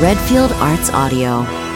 Redfield Arts Audio.